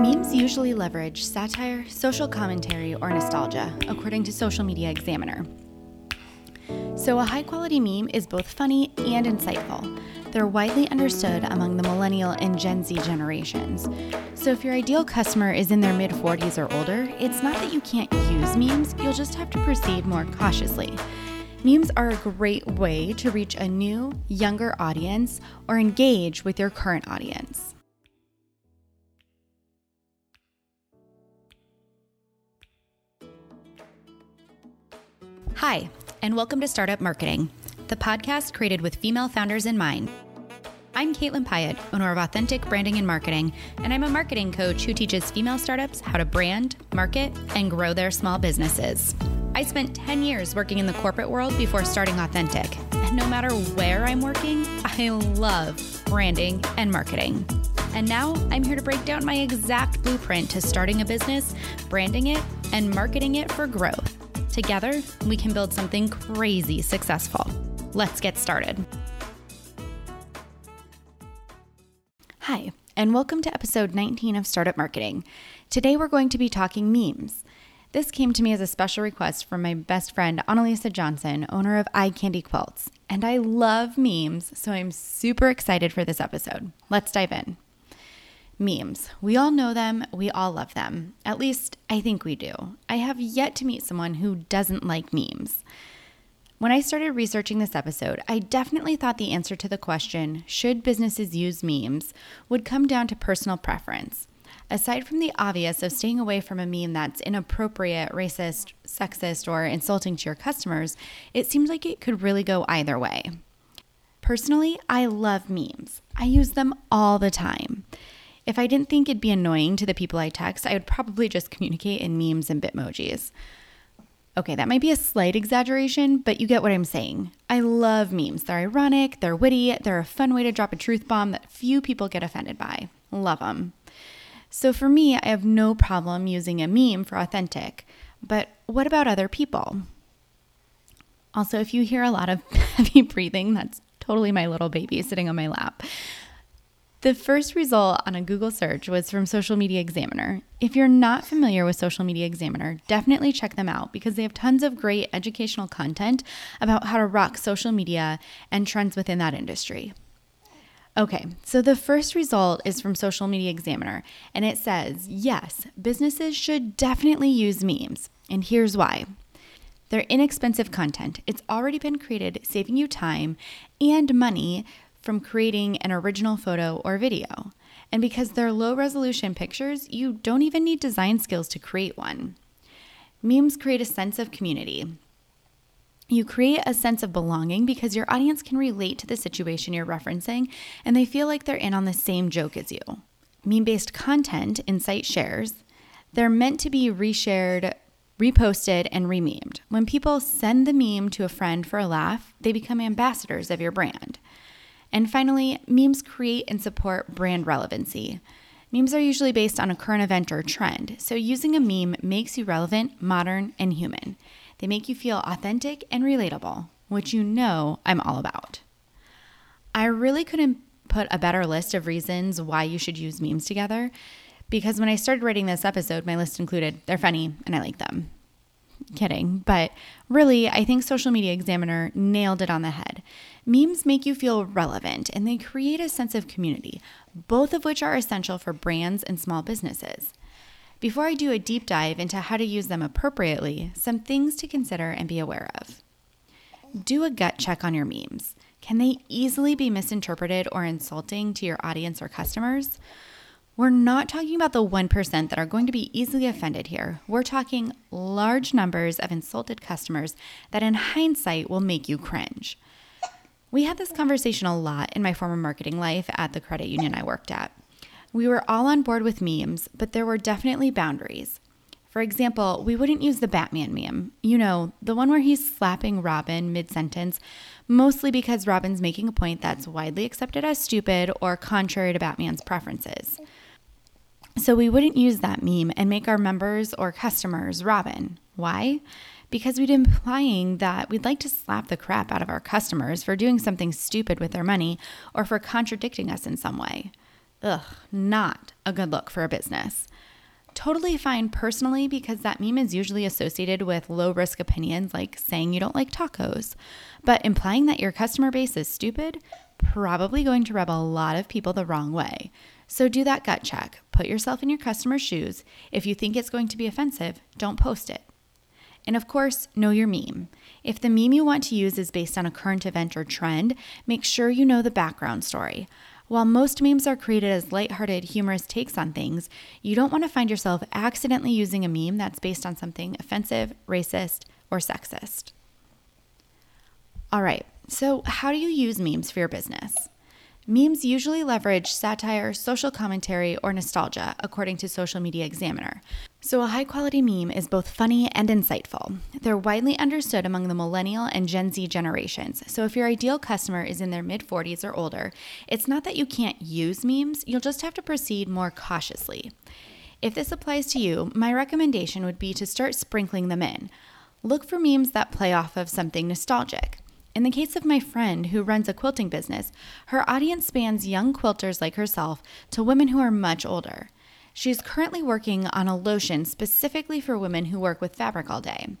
Memes usually leverage satire, social commentary, or nostalgia, according to Social Media Examiner. So, a high quality meme is both funny and insightful. They're widely understood among the millennial and Gen Z generations. So, if your ideal customer is in their mid 40s or older, it's not that you can't use memes, you'll just have to proceed more cautiously. Memes are a great way to reach a new, younger audience or engage with your current audience. Hi, and welcome to Startup Marketing, the podcast created with female founders in mind. I'm Caitlin Pyatt, owner of Authentic Branding and Marketing, and I'm a marketing coach who teaches female startups how to brand, market, and grow their small businesses. I spent 10 years working in the corporate world before starting Authentic, and no matter where I'm working, I love branding and marketing. And now I'm here to break down my exact blueprint to starting a business, branding it, and marketing it for growth. Together, we can build something crazy successful. Let's get started. Hi, and welcome to episode 19 of Startup Marketing. Today we're going to be talking memes. This came to me as a special request from my best friend, Annalisa Johnson, owner of Eye Candy Quilts. And I love memes, so I'm super excited for this episode. Let's dive in. Memes. We all know them, we all love them. At least, I think we do. I have yet to meet someone who doesn't like memes. When I started researching this episode, I definitely thought the answer to the question, should businesses use memes, would come down to personal preference. Aside from the obvious of staying away from a meme that's inappropriate, racist, sexist, or insulting to your customers, it seems like it could really go either way. Personally, I love memes. I use them all the time. If I didn't think it'd be annoying to the people I text, I would probably just communicate in memes and bitmojis. Okay, that might be a slight exaggeration, but you get what I'm saying. I love memes. They're ironic, they're witty, they're a fun way to drop a truth bomb that few people get offended by. Love them. So for me, I have no problem using a meme for authentic. But what about other people? Also, if you hear a lot of heavy breathing, that's totally my little baby sitting on my lap. The first result on a Google search was from Social Media Examiner. If you're not familiar with Social Media Examiner, definitely check them out because they have tons of great educational content about how to rock social media and trends within that industry. Okay, so the first result is from Social Media Examiner, and it says yes, businesses should definitely use memes. And here's why. They're inexpensive content. It's already been created, saving you time and money from creating an original photo or video. And because they're low resolution pictures, you don't even need design skills to create one. Memes create a sense of community. You create a sense of belonging because your audience can relate to the situation you're referencing and they feel like they're in on the same joke as you. Meme based content incite shares. They're meant to be reshared, reposted, and rememed. When people send the meme to a friend for a laugh, they become ambassadors of your brand. And finally, memes create and support brand relevancy. Memes are usually based on a current event or trend, so using a meme makes you relevant, modern, and human. They make you feel authentic and relatable, which you know I'm all about. I really couldn't put a better list of reasons why you should use memes together because when I started writing this episode, my list included they're funny and I like them. Kidding, but really, I think Social Media Examiner nailed it on the head. Memes make you feel relevant and they create a sense of community, both of which are essential for brands and small businesses. Before I do a deep dive into how to use them appropriately, some things to consider and be aware of. Do a gut check on your memes. Can they easily be misinterpreted or insulting to your audience or customers? We're not talking about the 1% that are going to be easily offended here. We're talking large numbers of insulted customers that in hindsight will make you cringe. We had this conversation a lot in my former marketing life at the credit union I worked at. We were all on board with memes, but there were definitely boundaries. For example, we wouldn't use the Batman meme. You know, the one where he's slapping Robin mid sentence, mostly because Robin's making a point that's widely accepted as stupid or contrary to Batman's preferences. So we wouldn't use that meme and make our members or customers Robin. Why? because we'd implying that we'd like to slap the crap out of our customers for doing something stupid with their money or for contradicting us in some way. Ugh, not a good look for a business. Totally fine personally because that meme is usually associated with low risk opinions like saying you don't like tacos. But implying that your customer base is stupid, probably going to rub a lot of people the wrong way. So do that gut check. Put yourself in your customer's shoes. If you think it's going to be offensive, don't post it. And of course, know your meme. If the meme you want to use is based on a current event or trend, make sure you know the background story. While most memes are created as lighthearted, humorous takes on things, you don't want to find yourself accidentally using a meme that's based on something offensive, racist, or sexist. All right, so how do you use memes for your business? Memes usually leverage satire, social commentary, or nostalgia, according to Social Media Examiner. So, a high quality meme is both funny and insightful. They're widely understood among the millennial and Gen Z generations. So, if your ideal customer is in their mid 40s or older, it's not that you can't use memes, you'll just have to proceed more cautiously. If this applies to you, my recommendation would be to start sprinkling them in. Look for memes that play off of something nostalgic. In the case of my friend who runs a quilting business, her audience spans young quilters like herself to women who are much older. She is currently working on a lotion specifically for women who work with fabric all day.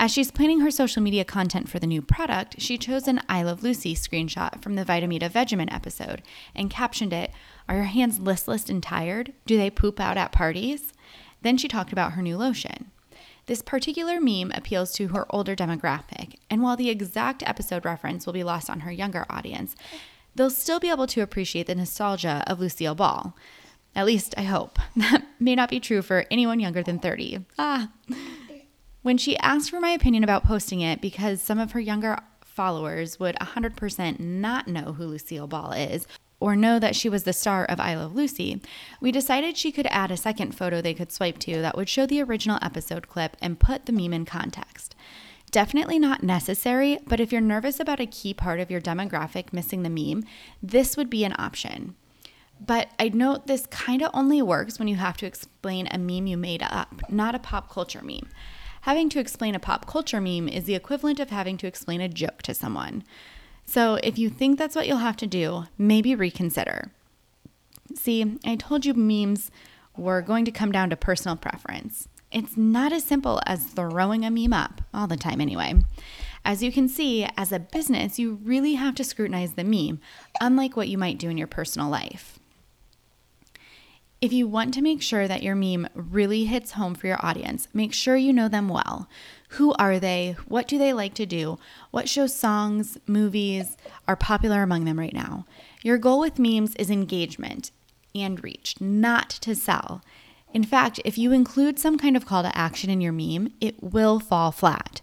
As she's planning her social media content for the new product, she chose an I Love Lucy screenshot from the Vitameatavegamin episode and captioned it Are your hands listless and tired? Do they poop out at parties? Then she talked about her new lotion. This particular meme appeals to her older demographic, and while the exact episode reference will be lost on her younger audience, they'll still be able to appreciate the nostalgia of Lucille Ball. At least I hope. That may not be true for anyone younger than 30. Ah. When she asked for my opinion about posting it because some of her younger followers would 100% not know who Lucille Ball is or know that she was the star of I Love Lucy, we decided she could add a second photo they could swipe to that would show the original episode clip and put the meme in context. Definitely not necessary, but if you're nervous about a key part of your demographic missing the meme, this would be an option. But I'd note this kind of only works when you have to explain a meme you made up, not a pop culture meme. Having to explain a pop culture meme is the equivalent of having to explain a joke to someone. So if you think that's what you'll have to do, maybe reconsider. See, I told you memes were going to come down to personal preference. It's not as simple as throwing a meme up, all the time anyway. As you can see, as a business, you really have to scrutinize the meme, unlike what you might do in your personal life. If you want to make sure that your meme really hits home for your audience, make sure you know them well. Who are they? What do they like to do? What shows, songs, movies are popular among them right now? Your goal with memes is engagement and reach, not to sell. In fact, if you include some kind of call to action in your meme, it will fall flat.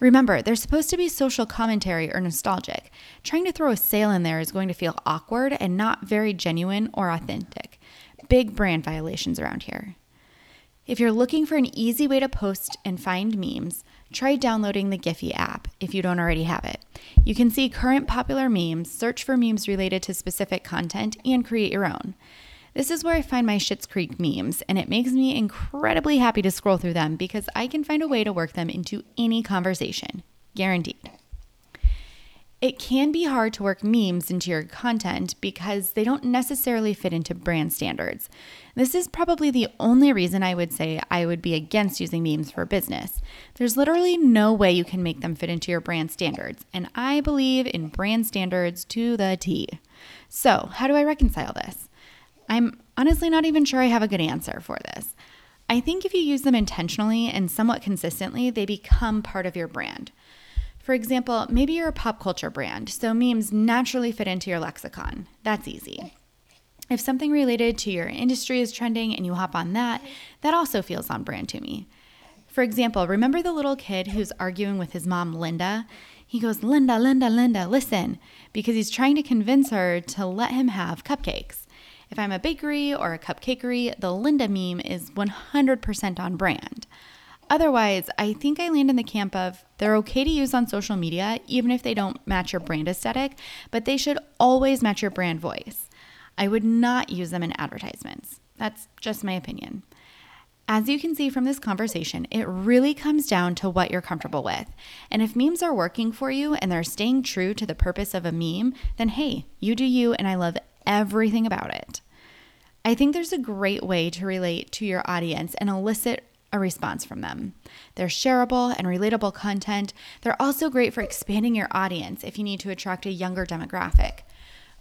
Remember, they're supposed to be social commentary or nostalgic. Trying to throw a sale in there is going to feel awkward and not very genuine or authentic big brand violations around here. If you're looking for an easy way to post and find memes, try downloading the Giphy app if you don't already have it. You can see current popular memes, search for memes related to specific content, and create your own. This is where I find my Schitt's Creek memes, and it makes me incredibly happy to scroll through them because I can find a way to work them into any conversation. Guaranteed. It can be hard to work memes into your content because they don't necessarily fit into brand standards. This is probably the only reason I would say I would be against using memes for business. There's literally no way you can make them fit into your brand standards, and I believe in brand standards to the T. So, how do I reconcile this? I'm honestly not even sure I have a good answer for this. I think if you use them intentionally and somewhat consistently, they become part of your brand. For example, maybe you're a pop culture brand, so memes naturally fit into your lexicon. That's easy. If something related to your industry is trending and you hop on that, that also feels on brand to me. For example, remember the little kid who's arguing with his mom, Linda? He goes, Linda, Linda, Linda, listen, because he's trying to convince her to let him have cupcakes. If I'm a bakery or a cupcakery, the Linda meme is 100% on brand. Otherwise, I think I land in the camp of they're okay to use on social media, even if they don't match your brand aesthetic, but they should always match your brand voice. I would not use them in advertisements. That's just my opinion. As you can see from this conversation, it really comes down to what you're comfortable with. And if memes are working for you and they're staying true to the purpose of a meme, then hey, you do you, and I love everything about it. I think there's a great way to relate to your audience and elicit a response from them. They're shareable and relatable content. They're also great for expanding your audience if you need to attract a younger demographic.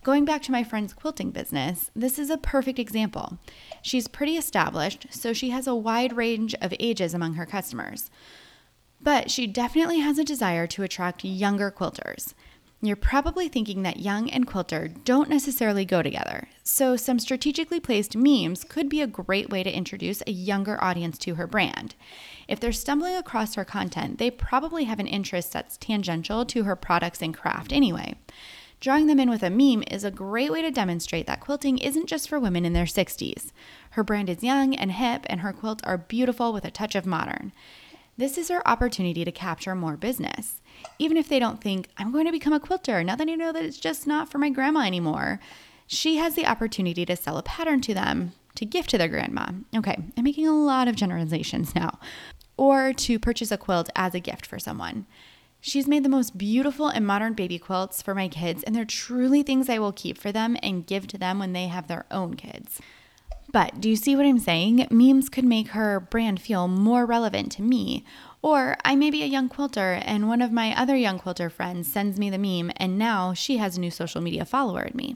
Going back to my friend's quilting business, this is a perfect example. She's pretty established, so she has a wide range of ages among her customers. But she definitely has a desire to attract younger quilters. You're probably thinking that young and quilter don't necessarily go together, so some strategically placed memes could be a great way to introduce a younger audience to her brand. If they're stumbling across her content, they probably have an interest that's tangential to her products and craft anyway. Drawing them in with a meme is a great way to demonstrate that quilting isn't just for women in their 60s. Her brand is young and hip, and her quilts are beautiful with a touch of modern. This is her opportunity to capture more business. Even if they don't think, I'm going to become a quilter now that I know that it's just not for my grandma anymore, she has the opportunity to sell a pattern to them, to gift to their grandma. Okay, I'm making a lot of generalizations now. Or to purchase a quilt as a gift for someone. She's made the most beautiful and modern baby quilts for my kids, and they're truly things I will keep for them and give to them when they have their own kids. But do you see what I'm saying? Memes could make her brand feel more relevant to me. Or I may be a young quilter, and one of my other young quilter friends sends me the meme, and now she has a new social media follower in me.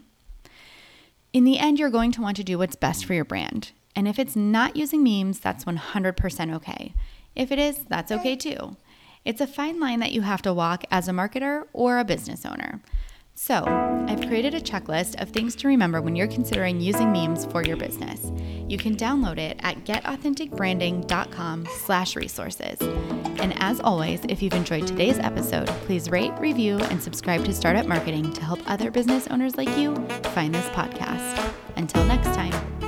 In the end, you're going to want to do what's best for your brand. And if it's not using memes, that's 100% okay. If it is, that's okay too. It's a fine line that you have to walk as a marketer or a business owner. So, I've created a checklist of things to remember when you're considering using memes for your business. You can download it at getauthenticbranding.com/resources. And as always, if you've enjoyed today's episode, please rate, review, and subscribe to Startup Marketing to help other business owners like you find this podcast. Until next time.